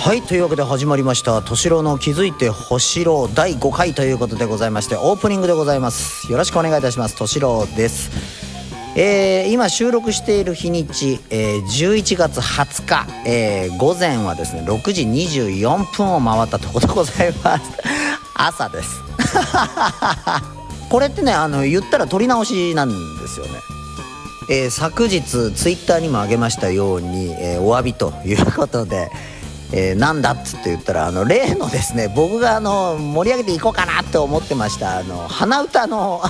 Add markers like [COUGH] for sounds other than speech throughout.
はいというわけで始まりました「敏郎の気づいて星郎」第5回ということでございましてオープニングでございます。よろしくお願いいたします敏郎です。えー、今収録している日にち、えー、11月20日、えー、午前はですね6時24分を回ったところでございます。朝です。これってねあの言ったら撮り直しなんですよね。えー、昨日ツイッターにもあげましたように、えー、お詫びということで、えー、なんだっつって言ったらあの例のですね [LAUGHS] 僕があの盛り上げていこうかなって思ってましたあの鼻歌の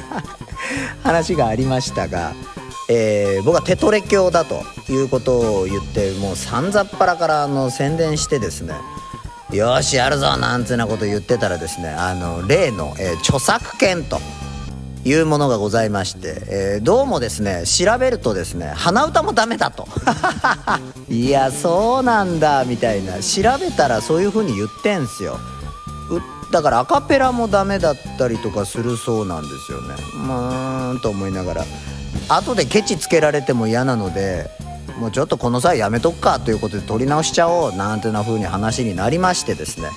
[LAUGHS] 話がありましたが、えー、僕はテトレ教だということを言ってもうさんざっぱらからあの宣伝してですねよしやるぞなんてなこと言ってたらですねあの例の、えー、著作権というものがございまして、えー、どうもですね調べるとですね鼻歌もダメだと。[LAUGHS] いやそうなんだみたいな。調べたらそういう風に言ってんすよ。だからアカペラもダメだったりとかするそうなんですよね。まーんと思いながら。後でケチつけられても嫌なのでもうちょっとこの際やめとくかということで撮り直しちゃおうなんてな風に話になりましてですね。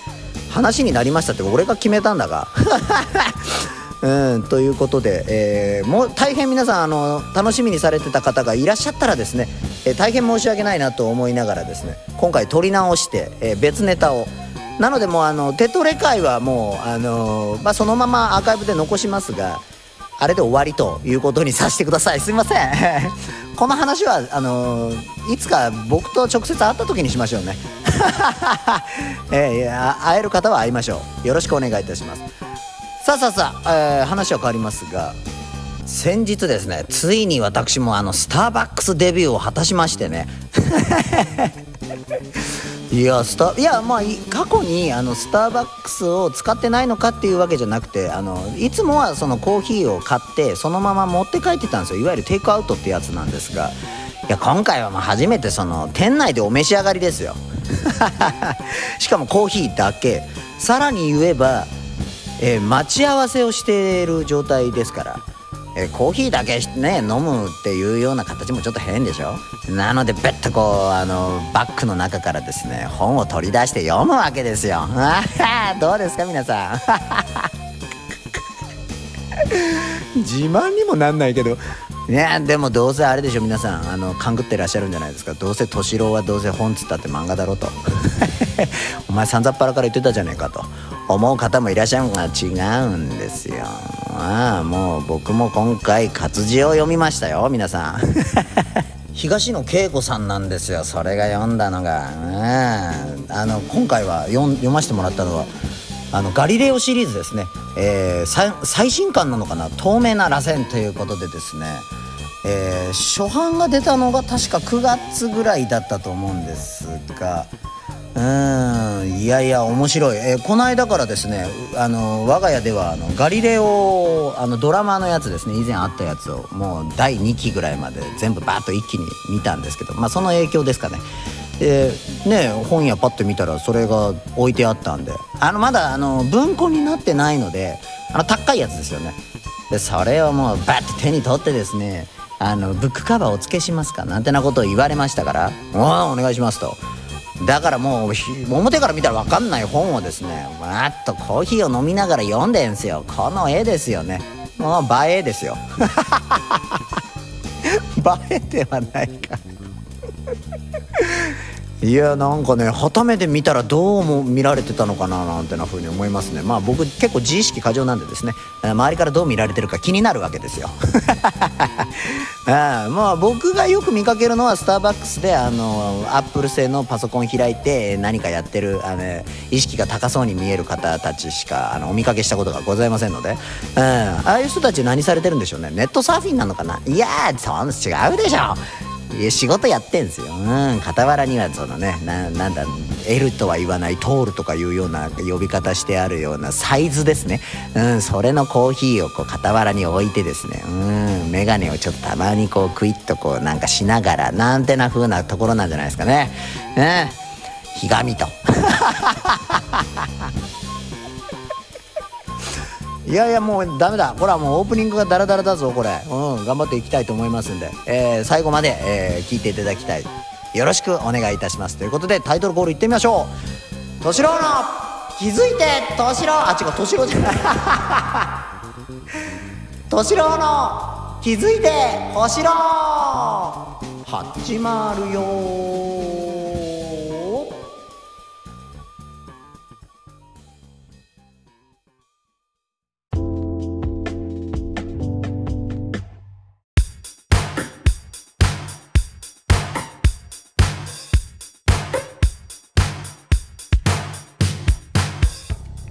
話になりましたって俺が決めたんだが。[LAUGHS] うんということで、えー、もう大変皆さんあの楽しみにされてた方がいらっしゃったらですね、えー、大変申し訳ないなと思いながらですね今回撮り直して、えー、別ネタを。なのでもうあのテトレ会はもうあのまあ、そのままアーカイブで残しますがあれで終わりということにさせてください。すいません。[LAUGHS] この話はあのいつか僕と直接会った時にしましょうね。[LAUGHS] えー、会える方は会いましょう。よろしくお願いいたします。さあさあさあ、えー、話は変わりますが先日ですねついに私もあのスターバックスデビューを果たしましてね。[LAUGHS] いやスタいやまあ過去にあのスターバックスを使ってないのかっていうわけじゃなくてあのいつもはそのコーヒーを買ってそのまま持って帰ってたんですよ。いわゆるテイクアウトってやつなんですが。いや今回はまあ初めてその店内でお召し上がりですよ。[LAUGHS] しかもコーヒーだけ。さらに言えばえー、待ち合わせをしている状態ですから、えー、コーヒーだけね飲むっていうような形もちょっと変でしょ？なのでベッとこうあのバッグの中からですね本を取り出して読むわけですよ。[LAUGHS] どうですか皆さん？[LAUGHS] 自慢にもなんないけど。ねでもどうせあれでしょ皆さん。あの勘ぐってらっしゃるんじゃないですか。どうせ敏郎はどうせ本っつったって漫画だろうと。[LAUGHS] お前さんざっぱらから言ってたじゃねえかと。思う方もいらっしゃるが違うんですよ。ああもう僕も今回活字を読みましたよ皆さん。[LAUGHS] 東野圭吾さんなんですよそれが読んだのが、あの今回は読ませてもらったのはあのガリレオシリーズですね、えー、最新刊なのかな「透明な螺旋」ということでですね、えー、初版が出たのが確か9月ぐらいだったと思うんですがうん。いやいや面白い、えー、この間からですねあの我が家ではあのガリレオあのドラマのやつですね以前あったやつをもう第2期ぐらいまで全部バーッと一気に見たんですけどまあその影響ですかね。でね本屋パッと見たらそれが置いてあったんで。あのまだあの文庫になってないのであの高いやつですよね。でそれをもうバッて手に取ってですねあのブックカバーお付けしますかなんてなことを言われましたから「おお願いします」と。だからもう表から見たら分かんない本をですねわっとコーヒーを飲みながら読んでんすよ。この絵ですよね。もう映えですよ。[LAUGHS] 映えではないか。いやなんかねはためで見たらどうも見られてたのかななんてな風に思いますね。まあ僕結構自意識過剰なんでですね。周りからどう見られてるか気になるわけですよ。あ [LAUGHS] まあ僕がよく見かけるのはスターバックスであのアップル製のパソコン開いて何かやってるあの意識が高そうに見える方たちしかあのお見かけしたことがございませんので、うん、ああいう人たち何されてるんでしょうね。ネットサーフィンなのかな。いやーそんな違うでしょ。仕事やってんすよ。うん、傍らにはそのね、ななんだ、L とは言わない、通るとかいうような呼び方してあるようなサイズですね。うん、それのコーヒーをこう傍らに置いてですね、うん、メガネをちょっとたまにこうクイッとこうなんかしながら、なんてな風なところなんじゃないですかね。うん、ひがみと。いやいやもうダメだ。これはもうオープニングがダラダラだぞこれ。うん頑張っていきたいと思いますんで、えー、最後まで、えー、聞いていただきたい。よろしくお願いいたします。ということでタイトルコールいってみましょう。敏郎の気づいて敏郎あ違う敏郎じゃない。[LAUGHS] 敏郎の気づいて敏郎始まるよ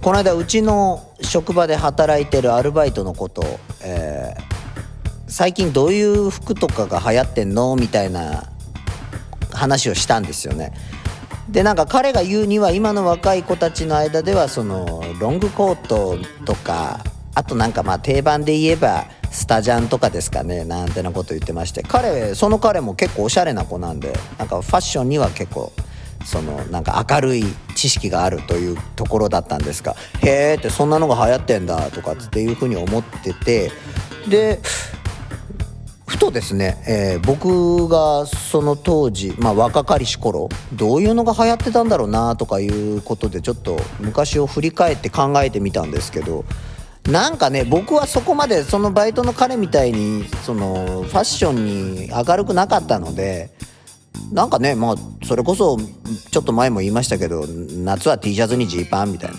この間うちの職場で働いてるアルバイトのこと、えー、最近どういう服とかが流行ってんのみたいな話をしたんですよね。でなんか彼が言うには今の若い子たちの間ではそのロングコートとかあとなんかまあ定番で言えばスタジャンとかですかねなんてなこと言ってまして彼その彼も結構おしゃれな子なんでなんかファッションには結構そのなんか明るい知識があるというところだったんですがへえってそんなのが流行ってんだとかっていうふうに思っててでふとですね、えー、僕がその当時、まあ、若かりし頃どういうのが流行ってたんだろうなとかいうことでちょっと昔を振り返って考えてみたんですけどなんかね僕はそこまでそのバイトの彼みたいにそのファッションに明るくなかったのでなんかねまあそれこそちょっと前も言いましたけど夏は T シャツにジーパンみたいな。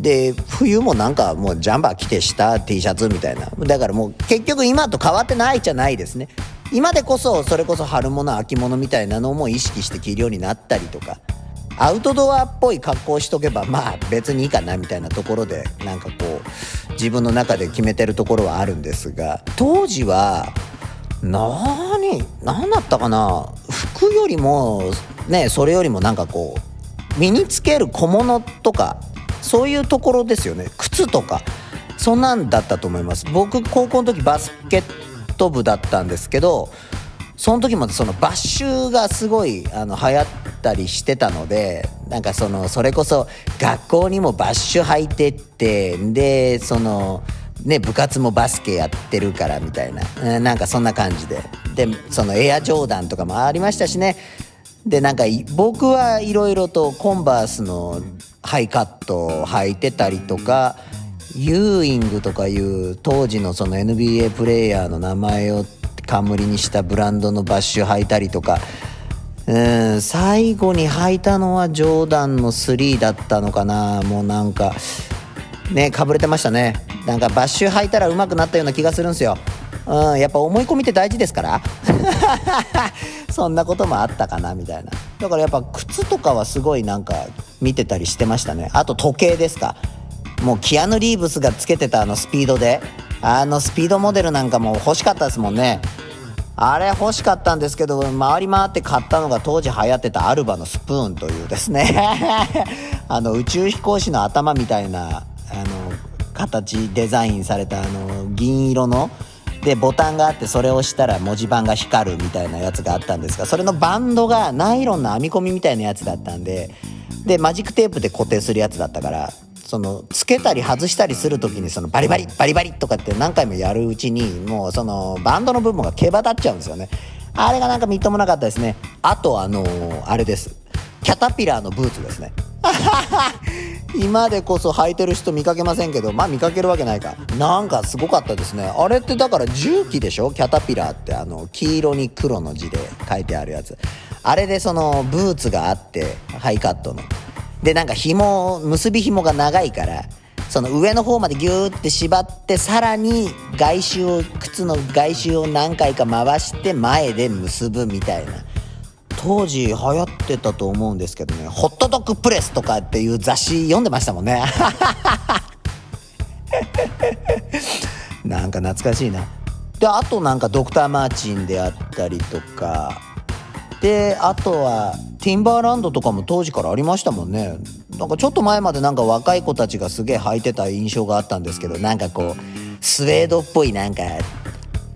で冬もなんかもうジャンバー着て下 T シャツみたいな。だからもう結局今と変わってないじゃないですね。今でこそそれこそ春物秋物みたいなのも意識して着るようになったりとか。アウトドアっぽい格好しとけばまあ別にいいかなみたいなところでなんかこう自分の中で決めてるところはあるんですが当時は何何だったかな？服よりもねそれよりもなんかこう身につける小物とかそういうところですよね。靴とかそんなんだったと思います。僕高校の時バスケット部だったんですけどその時もそのバッシュがすごいあの流行ったりしてたのでなんかそのそれこそ学校にもバッシュ履いてってでそのね、部活もバスケやってるからみたいな、なんかそんな感じで。でそのエアジョーダンとかもありましたしね。でなんか僕はいろいろとコンバースのハイカットを履いてたりとかユーイングとかいう当時のその NBA プレーヤーの名前を冠にしたブランドのバッシュ履いたりとか。うん最後に履いたのはジョーダンの3だったのかな。もうなんかねかぶれてましたね。なんかバッシュ履いたら上手くなったような気がするんですよ。うんやっぱ思い込みって大事ですから。[LAUGHS] そんなこともあったかなみたいな。だからやっぱ靴とかはすごいなんか見てたりしてましたね。あと時計ですか。もうキアヌ・リーブスがつけてたあのスピードで。あのスピードモデルなんかも欲しかったですもんね。あれ欲しかったんですけど回り回って買ったのが当時流行ってたアルバのスプーンというですね。[LAUGHS] あの宇宙飛行士の頭みたいな形デザインされたあの銀色のでボタンがあってそれを押したら文字盤が光るみたいなやつがあったんですがそれのバンドがナイロンの編み込みみたいなやつだったんででマジックテープで固定するやつだったからそのつけたり外したりする時にそのバリバリバリバリとかって何回もやるうちにもうそのバンドの部分が毛羽立っちゃうんですよね。あれがなんかみっともなかったですね。あとあの、あれです。キャタピラーのブーツですね。[LAUGHS] 今でこそ履いてる人見かけませんけどまあ見かけるわけないか。なんかすごかったですね。あれってだから重機でしょ？キャタピラーってあの黄色に黒の字で書いてあるやつ。あれでそのブーツがあってハイカットの。でなんか紐結び紐が長いからその上の方までギューって縛ってさらに外周を靴の外周を何回か回して前で結ぶみたいな。当時流行ってたと思うんですけどね、ホットドッグプレスとかっていう雑誌読んでましたもんね。[LAUGHS] なんか懐かしいな。で、あとなんかドクター・マーチンであったりとか、で、あとはティンバーランドとかも当時からありましたもんね。なんかちょっと前までなんか若い子たちがすげえ履いてた印象があったんですけど、なんかこう、スウェードっぽいなんか、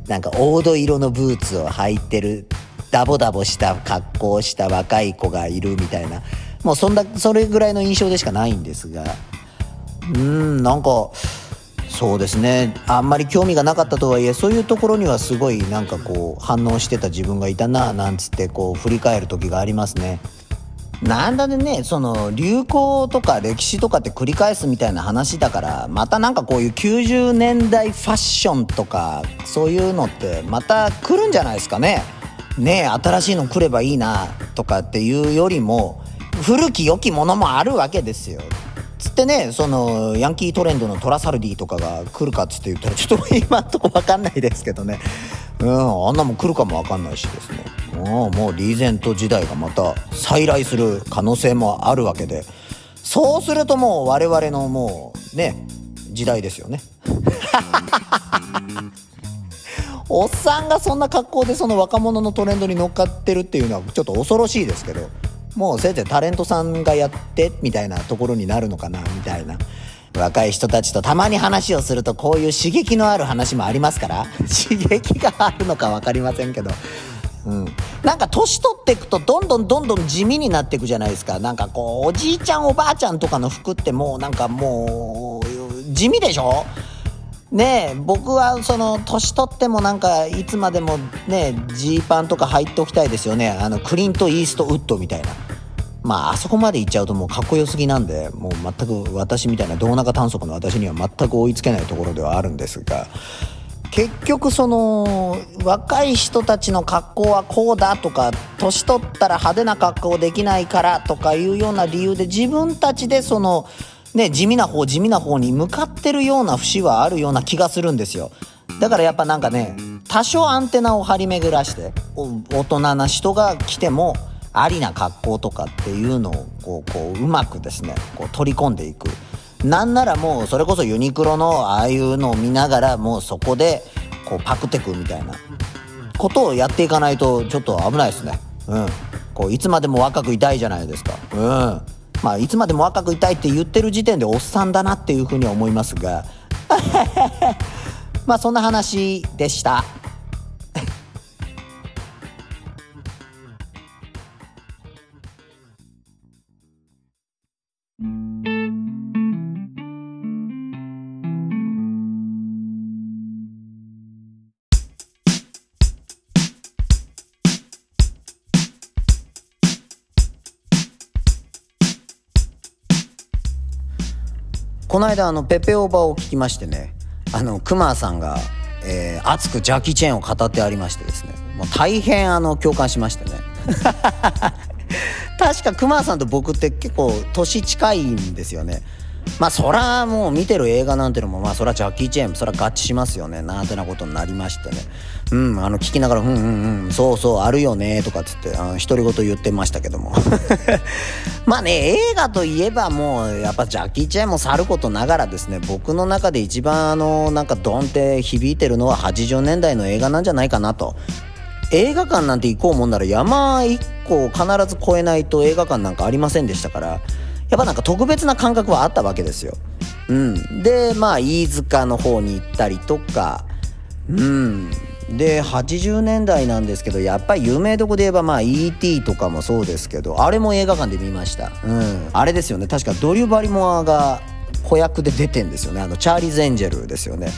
なんか黄土色のブーツを履いてるダボダボした格好をした若い子がいるみたいな。もうそんなそれぐらいの印象でしかないんですが。うんなんかそうですね。あんまり興味がなかったとはいえそういうところにはすごいなんかこう反応してた自分がいたななんつってこう振り返る時がありますね。なんだでねその流行とか歴史とかって繰り返すみたいな話だからまたなんかこういう90年代ファッションとかそういうのってまた来るんじゃないですかね。ね新しいの来ればいいなとかっていうよりも古き良きものもあるわけですよ。つってねそのヤンキートレンドのトラサルディとかが来るかっつって言ったらちょっと今んとこ分かんないですけどね。うんあんなもん来るかも分かんないしですね。もうもうリーゼント時代がまた再来する可能性もあるわけで。そうするともう我々のもうね時代ですよね。おっさんがそんな格好でその若者のトレンドに乗っかってるっていうのはちょっと恐ろしいですけどもうせいぜいタレントさんがやってみたいなところになるのかなみたいな。若い人たちとたまに話をするとこういう刺激のある話もありますから。[LAUGHS] 刺激があるのか分かりませんけど。うん、なんか年取っていくとどんどんどんどん地味になっていくじゃないですか。なんかこうおじいちゃんおばあちゃんとかの服ってもうなんかもう地味でしょ？ねえ僕はその年取ってもなんかいつまでもねジーパンとか入っておきたいですよね。あのクリント・イーストウッドみたいな。まああそこまで行っちゃうともうかっこよすぎなんでもう全く私みたいな胴長短足の私には全く追いつけないところではあるんですが。結局その若い人たちの格好はこうだとか年取ったら派手な格好できないからとかいうような理由で自分たちでそのね地味な方地味な方に向かってるような節はあるような気がするんですよ。だからやっぱなんかね多少アンテナを張り巡らして大人な人が来てもありな格好とかっていうのをこうこううまくですねこう取り込んでいく。なんならもうそれこそユニクロのああいうのを見ながらもうそこでこうパクってくみたいな。ことをやっていかないとちょっと危ないですね。うん。こういつまでも若くいたいじゃないですか。うん。まあいつまでも若くいたいって言ってる時点でおっさんだなっていうふうには思いますが。[LAUGHS] まあそんな話でした。この間あのペペオーバーを聞きましてねあのクマさんが、えー、熱くジャッキー・チェーンを語ってありましてですね。もう大変あの共感しましてね。[LAUGHS] 確かクマさんと僕って結構年近いんですよねまあそらもう見てる映画なんてのもまあそらジャッキー・チェーンそら合致しますよね。なんてなことになりましてね。うんあの聞きながら「うんうんうんそうそうあるよね」とかっつってあの独り言言ってましたけども。[LAUGHS] まあね映画といえばもうやっぱジャッキー・チェーンもさることながらですね僕の中で一番あのなんかドンって響いてるのは80年代の映画なんじゃないかなと。映画館なんて行こうもんなら山1個必ず越えないと映画館なんかありませんでしたから。やっぱなんか特別な感覚はあったわけですよ。うん。で、まあ、飯塚の方に行ったりとか、うん。で、80年代なんですけど、やっぱり有名どこで言えば、まあ、E.T. とかもそうですけど、あれも映画館で見ました。うん。あれですよね。確かドリュー・バリモアが子役で出てんですよね。あの、チャーリーズ・エンジェルですよね。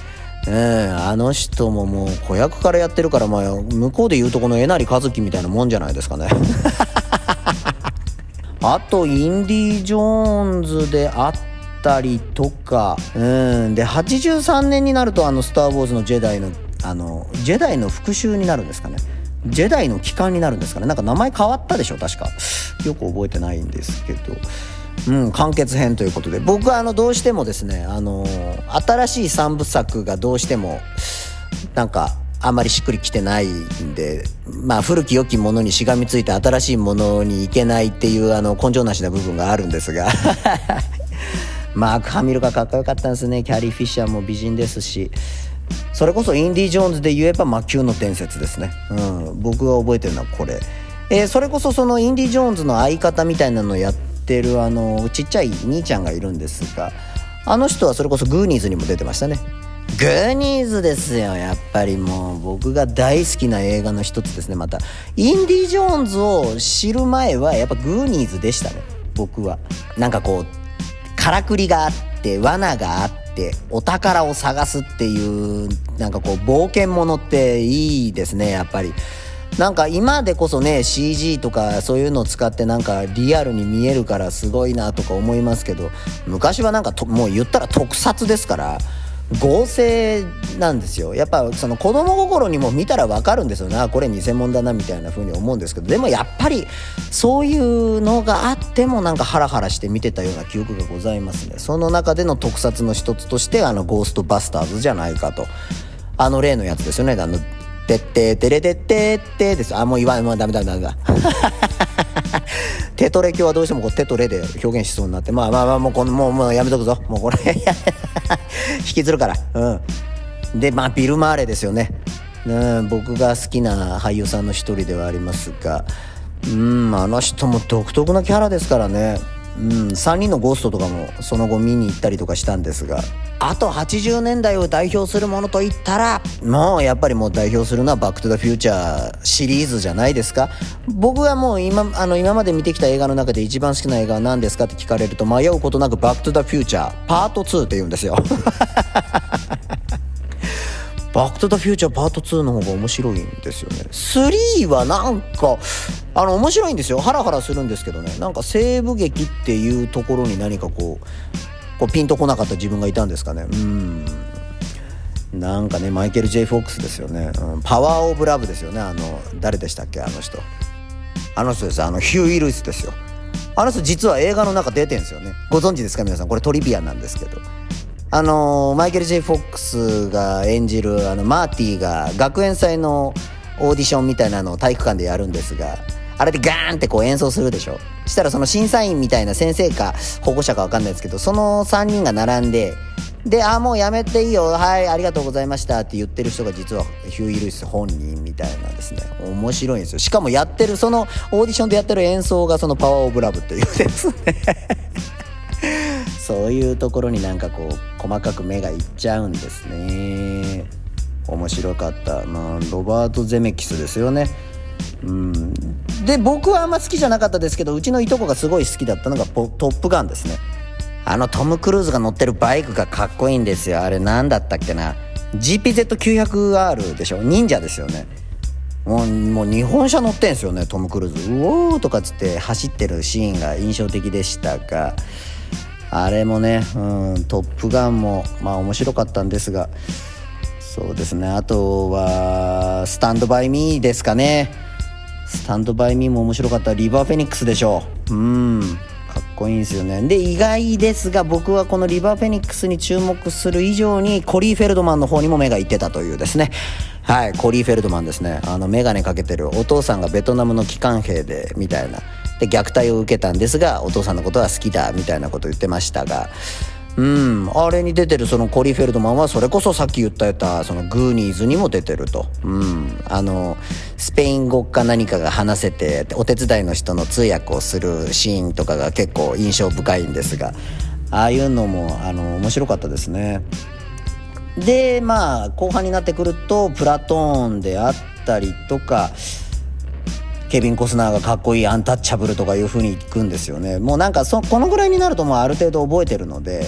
うん、あの人ももう子役からやってるから、まあ、向こうで言うとこのえなりかずきみたいなもんじゃないですかね。[LAUGHS] あとインディ・ジョーンズであったりとか。うん。で83年になるとあの「スター・ウォーズ」のジェダイのあのジェダイの復讐になるんですかね。ジェダイの帰還になるんですかね。なんか名前変わったでしょ確か。よく覚えてないんですけど。うん完結編ということで。僕はあのどうしてもですねあの新しい3部作がどうしてもなんかあんまりしっくりきてないんで、まあ古き良きものにしがみついて新しいものにいけないっていうあの根性なしな部分があるんですがマーク・ハミルがかっこよかったんですね。キャリー・フィッシャーも美人ですし。それこそインディ・ジョーンズで言えば魔球の伝説ですね。うん。僕が覚えてるのはこれ。えー、それこそそのインディ・ジョーンズの相方みたいなのをやってるあの、ちっちゃい兄ちゃんがいるんですが、あの人はそれこそグーニーズにも出てましたね。グーニーズですよやっぱりもう。僕が大好きな映画の一つですねまた。インディ・ジョーンズを知る前はやっぱグーニーズでしたね僕は。なんかこうからくりがあって罠があってお宝を探すっていうなんかこう冒険ものっていいですねやっぱり。なんか今でこそね CG とかそういうのを使ってなんかリアルに見えるからすごいなとか思いますけど昔はなんかもう言ったら特撮ですから合成なんですよやっぱその子供心にも見たら分かるんですよなこれ偽物だなみたいな風に思うんですけどでもやっぱりそういうのがあってもなんかハラハラして見てたような記憶がございますねその中での特撮の一つとしてあのゴーストバスターズじゃないかとあの例のやつですよねあのてっててれてってってです。あ、もう言わない。もうダメダメダメだ。[LAUGHS] テトレ今日はどうしてもこうテトレで表現しそうになって。まあまあまあ、もうこの、もう、もうやめとくぞ。もうこれ [LAUGHS] 引きずるから。うん。で、まあ、ビル・マーレですよね。うん、僕が好きな俳優さんの一人ではありますが、うん、あの人も独特なキャラですからね。うん、3人のゴーストとかもその後見に行ったりとかしたんですがあと80年代を代表するものといったらもうやっぱりもう代表するのは「バック・トゥ・ザ・フューチャー」シリーズじゃないですか。僕はもう今あの今まで見てきた映画の中で一番好きな映画は何ですかって聞かれると迷うことなく「バック・トゥ・ザ・フューチャー」パート2って言うんですよ。[LAUGHS] バックトゥザフューチャーパート2の方が面白いんですよね。3はなんか、あの、面白いんですよ。ハラハラするんですけどね。なんか西部劇っていうところに何かこう、こうピンとこなかった自分がいたんですかね。うん。なんかね、マイケル・ J・ フォックスですよね。うん、パワー・オブ・ラブですよね。あの、誰でしたっけ？あの人。あの人です。あの、ヒュー・イルイスですよ。あの人実は映画の中出てるんですよね。ご存知ですか？皆さん。これトリビアなんですけど。あのマイケル・ジェイ・フォックスが演じるあのマーティが学園祭のオーディションみたいなのを体育館でやるんですがあれでガーンってこう演奏するでしょしたらその審査員みたいな先生か保護者か分かんないですけどその3人が並んでで、あ、もうやめていいよ。はい、ありがとうございましたって言ってる人が実はヒューイ・ルイス本人みたいなですね。面白いんですよ。しかもやってる、そのオーディションでやってる演奏がそのパワーオブラブっていうですねそういうところになんかこう細かく目がいっちゃうんですね。面白かった。まあロバート・ゼメキスですよね。うん。で僕はあんま好きじゃなかったですけどうちのいとこがすごい好きだったのが「トップガン」ですね。あのトム・クルーズが乗ってるバイクがかっこいいんですよ。あれ何だったっけな。GPZ900R でしょ。忍者ですよね。もうもう日本車乗ってんすよねトム・クルーズ。うおーとかっつって走ってるシーンが印象的でしたが。あれもね、うん、トップガンも、まあ面白かったんですが、そうですね、あとは、スタンドバイミーですかね。スタンドバイミーも面白かった。リバーフェニックスでしょう。うん、かっこいいんですよね。で、意外ですが、僕はこのリバーフェニックスに注目する以上に、コリー・フェルドマンの方にも目がいってたというですね。はい、コリー・フェルドマンですね。あの、メガネかけてるお父さんがベトナムの機関兵で、みたいな。で虐待を受けたんですがお父さんのことは好きだみたいなこと言ってましたがうんあれに出てるそのコリー・フェルドマンはそれこそさっき言ったやったそのグーニーズにも出てると。うんあのスペイン語か何かが話せてお手伝いの人の通訳をするシーンとかが結構印象深いんですがああいうのもあの面白かったですね。でまあ後半になってくるとプラトーンであったりとかケビン・コスナーがかっこいいアンタッチャブルとかいう風にいくんですよね。もうなんかそこのぐらいになるともうある程度覚えてるので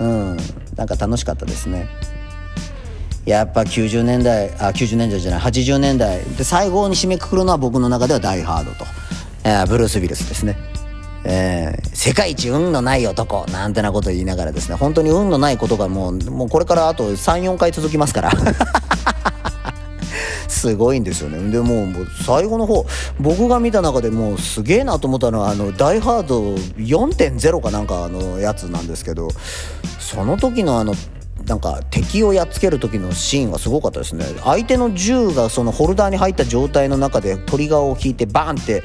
うん。なんか楽しかったですね。やっぱ90年代あ90年代じゃない80年代。で最後に締めくくるのは僕の中では「ダイ・ハードと」えー、ブルース・ウィルスですね。えー、世界一運のない男。なんてなこと言いながらですね。本当に運のないことがもうもうこれからあと34回続きますから。すごいんですよね。でもう最後の方僕が見た中でもうすげえなと思ったのはあの「ダイ・ハード4.0」かなんかのやつなんですけどその時のあのなんか敵をやっつける時のシーンはすごかったですね。相手の銃がそのホルダーに入った状態の中でトリガーを引いてバーンって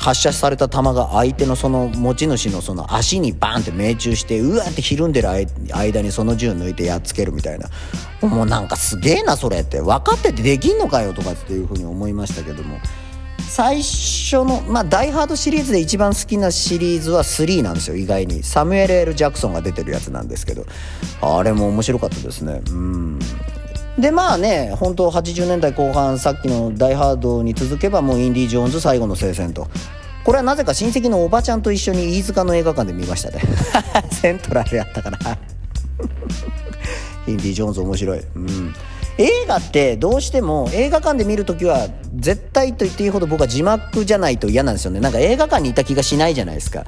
発射された弾が相手のその持ち主のその足にバーンって命中してうわってひるんでる間にその銃抜いてやっつけるみたいな。もうなんかすげえなそれって。分かっててできんのかよとかっていうふうに思いましたけども。最初のまあダイハードシリーズで一番好きなシリーズは3なんですよ意外に。サムエル・エル・ジャクソンが出てるやつなんですけど。あれも面白かったですね。うん。でまあね本当80年代後半さっきの「ダイ・ハード」に続けばもうインディ・ジョーンズ最後の聖戦と。これはなぜか親戚のおばちゃんと一緒に飯塚の映画館で見ましたね。[LAUGHS] セントラルやったかな。[LAUGHS] インディ・ジョーンズ面白い。うん。映画ってどうしても映画館で見るときは絶対と言っていいほど僕は字幕じゃないと嫌なんですよね。なんか映画館にいた気がしないじゃないですか。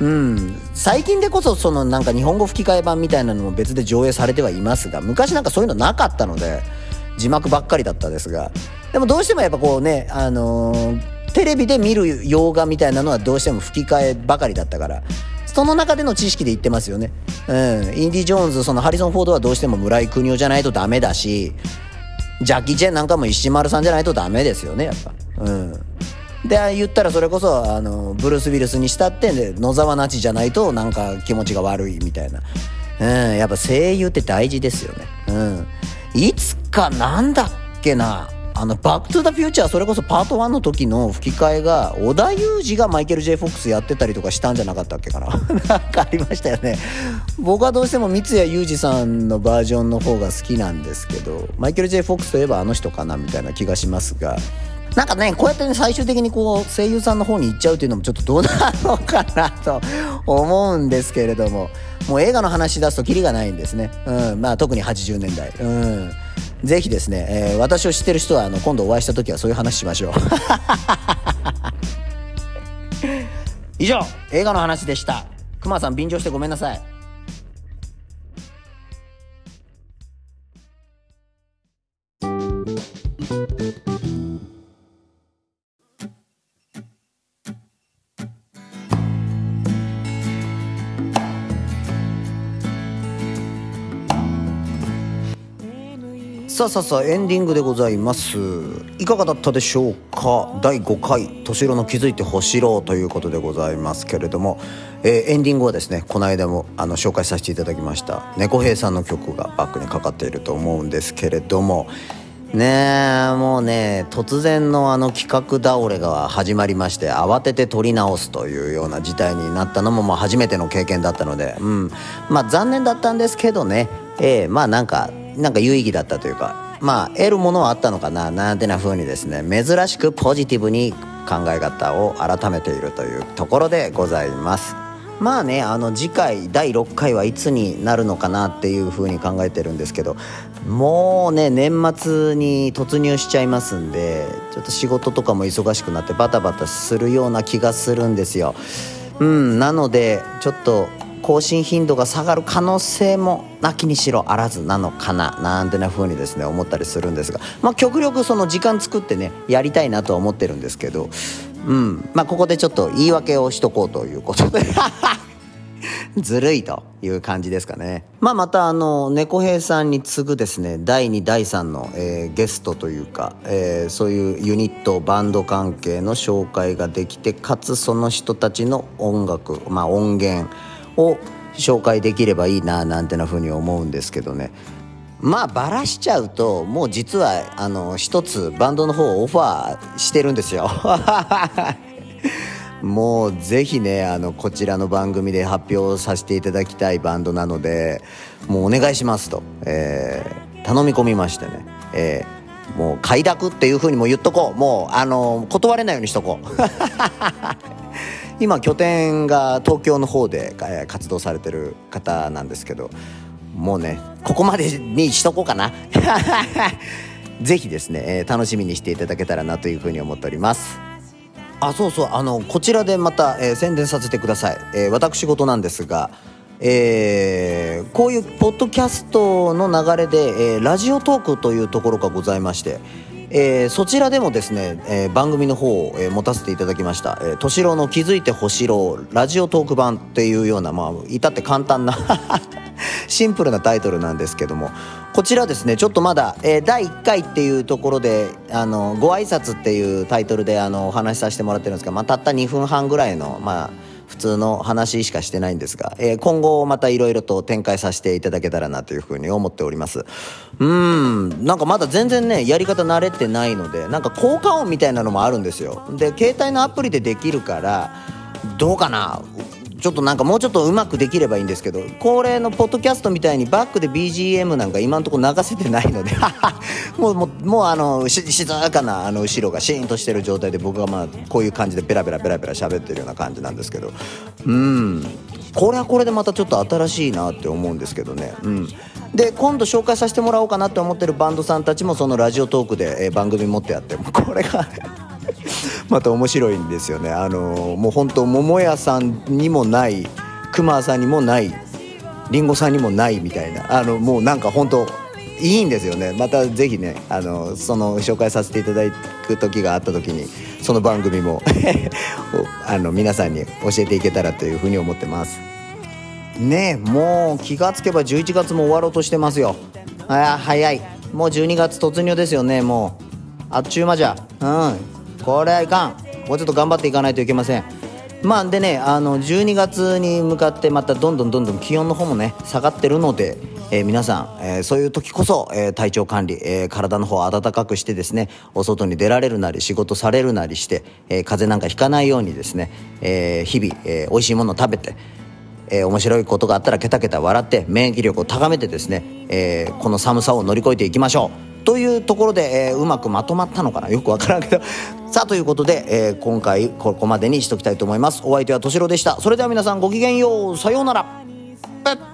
うん。最近でこそそのなんか日本語吹き替え版みたいなのも別で上映されてはいますが昔なんかそういうのなかったので字幕ばっかりだったですが。でもどうしてもやっぱこうねあのー、テレビで見る洋画みたいなのはどうしても吹き替えばかりだったからその中での知識で言ってますよね。うん。インディ・ジョーンズ、そのハリソン・フォードはどうしても村井邦夫じゃないとダメだし、ジャッキー・チェンなんかも石丸さんじゃないとダメですよね、やっぱ。うん。で、言ったらそれこそ、あの、ブルース・ウィルスにしたって、野沢那智じゃないとなんか気持ちが悪いみたいな。うん。やっぱ声優って大事ですよね。うん。いつかなんだっけな。あの、バックトゥザフューチャー、それこそパート1の時の吹き替えが、織田裕二がマイケル・ジェイ・フォックスやってたりとかしたんじゃなかったっけかな？[LAUGHS] なんかありましたよね。僕はどうしても三谷裕二さんのバージョンの方が好きなんですけど、マイケル・ジェイ・フォックスといえばあの人かなみたいな気がしますが、なんかね、こうやってね、最終的にこう、声優さんの方に行っちゃうっていうのもちょっとどうなのかなと思うんですけれども、もう映画の話出すとキリがないんですね。うん、まあ特に80年代。うん。ぜひですね、えー、私を知ってる人はあの今度お会いした時はそういう話しましょう。[LAUGHS] 以上。映画の話でした。くまさん便乗してごめんなさいさあさあさあエンディングでございます。いかがだったでしょうか？第5回「敏郎の気づいてほしろう」ということでございますけれども、えー、エンディングはですねこの間もあの紹介させていただきました猫兵さんの曲がバックにかかっていると思うんですけれども。ねえもうね突然のあの企画倒れが始まりまして慌てて撮り直すというような事態になったのもまあ初めての経験だったのでうん。まあ残念だったんですけどね。ええー、まあなんかなんか有意義だったというかまあ得るものはあったのかななんてな風にですね珍しくポジティブに考え方を改めているというところでございます。まあねあの次回第6回はいつになるのかなっていう風に考えてるんですけどもうね年末に突入しちゃいますんでちょっと仕事とかも忙しくなってバタバタするような気がするんですよ。うんなのでちょっと更新頻度が下がる可能性もなきにしろあらずなのかななんてな風にですね思ったりするんですがまあ極力その時間作ってねやりたいなとは思ってるんですけどうんまあここでちょっと言い訳をしとこうということで [LAUGHS] ずるいという感じですかね。まあまたあの、猫兵さんに次ぐですね、第2、第3の、えー、ゲストというか、えー、そういうユニット、バンド関係の紹介ができて、かつその人たちの音楽、まあ音源、を紹介できればいいななんてな風に思うんですけどね。まあバラしちゃうともう実はあの一つバンドの方をオファーしてるんですよ。[LAUGHS] もうぜひねあのこちらの番組で発表させていただきたいバンドなのでもうお願いしますと、えー、頼み込みましてね、えー、もう快諾っていう風にも言っとこう。もうあの断れないようにしとこう。[LAUGHS] 今拠点が東京の方で活動されてる方なんですけどもうねここまでにしとこうかな。[LAUGHS] ぜひですね、え、楽しみにしていただけたらなというふうに思っております。あそうそうあのこちらでまた、えー、宣伝させてください、えー、私事なんですがえー、こういうポッドキャストの流れで、えー、ラジオトークというところがございまして、えー、そちらでもですね、えー、番組の方を、えー、持たせていただきました「えー、敏郎の気づいてほしろラジオトーク版」っていうようなまあ至って簡単な [LAUGHS] シンプルなタイトルなんですけども。こちらですねちょっとまだ、えー、第1回っていうところであのご挨拶っていうタイトルであのお話しさせてもらってるんですが、まあ、たった2分半ぐらいのまあ通の話しかしてないんですが、えー、今後またいろいろと展開させていただけたらなというふうに思っております。うん、なんかまだ全然ね、やり方慣れてないので、なんか効果音みたいなのもあるんですよ。で、携帯のアプリでできるから、どうかな？ちょっとなんかもうちょっとうまくできればいいんですけど恒例のポッドキャストみたいにバックで BGM なんか今のところ流せてないので [LAUGHS] もうもうもうあの静かなあの後ろがシーンとしてる状態で僕がまあこういう感じでペラペラペラペラ喋ってるような感じなんですけどうん。これはこれでまたちょっと新しいなって思うんですけどね。うん。で今度紹介させてもらおうかなって思ってるバンドさんたちもそのラジオトークで、え番組持ってやってこれがまた面白いんですよね。あのもう本当桃屋さんにもない熊さんにもないりんごさんにもないみたいな。あのもうなんか本当いいんですよね。またぜひねあのその紹介させていただく時があった時にその番組も [LAUGHS] あの皆さんに教えていけたらというふうに思ってます。ねえもう気がつけば11月も終わろうとしてますよ。あ早い。もう12月突入ですよねもう。あっちゅう間じゃ。うん。これはいかん。もうちょっと頑張っていかないといけません。まあでねあの12月に向かってまたどんどんどんどん気温の方もね下がってるので、えー皆さん、えーそういう時こそ、えー体調管理、え体の方を温かくしてですねお外に出られるなり仕事されるなりして、え風邪なんかひかないようにですね、え日々、えー美味しいものを食べてえー面白いことがあったらケタケタ笑って免疫力を高めてですね、えーこの寒さを乗り越えていきましょう。というところで、えーうまくまとまったのかな？よくわからんけど。さあということで、えー今回ここまでにしときたいと思います。お相手はとしろでした。それでは皆さんごきげんよう。さようなら。ペッ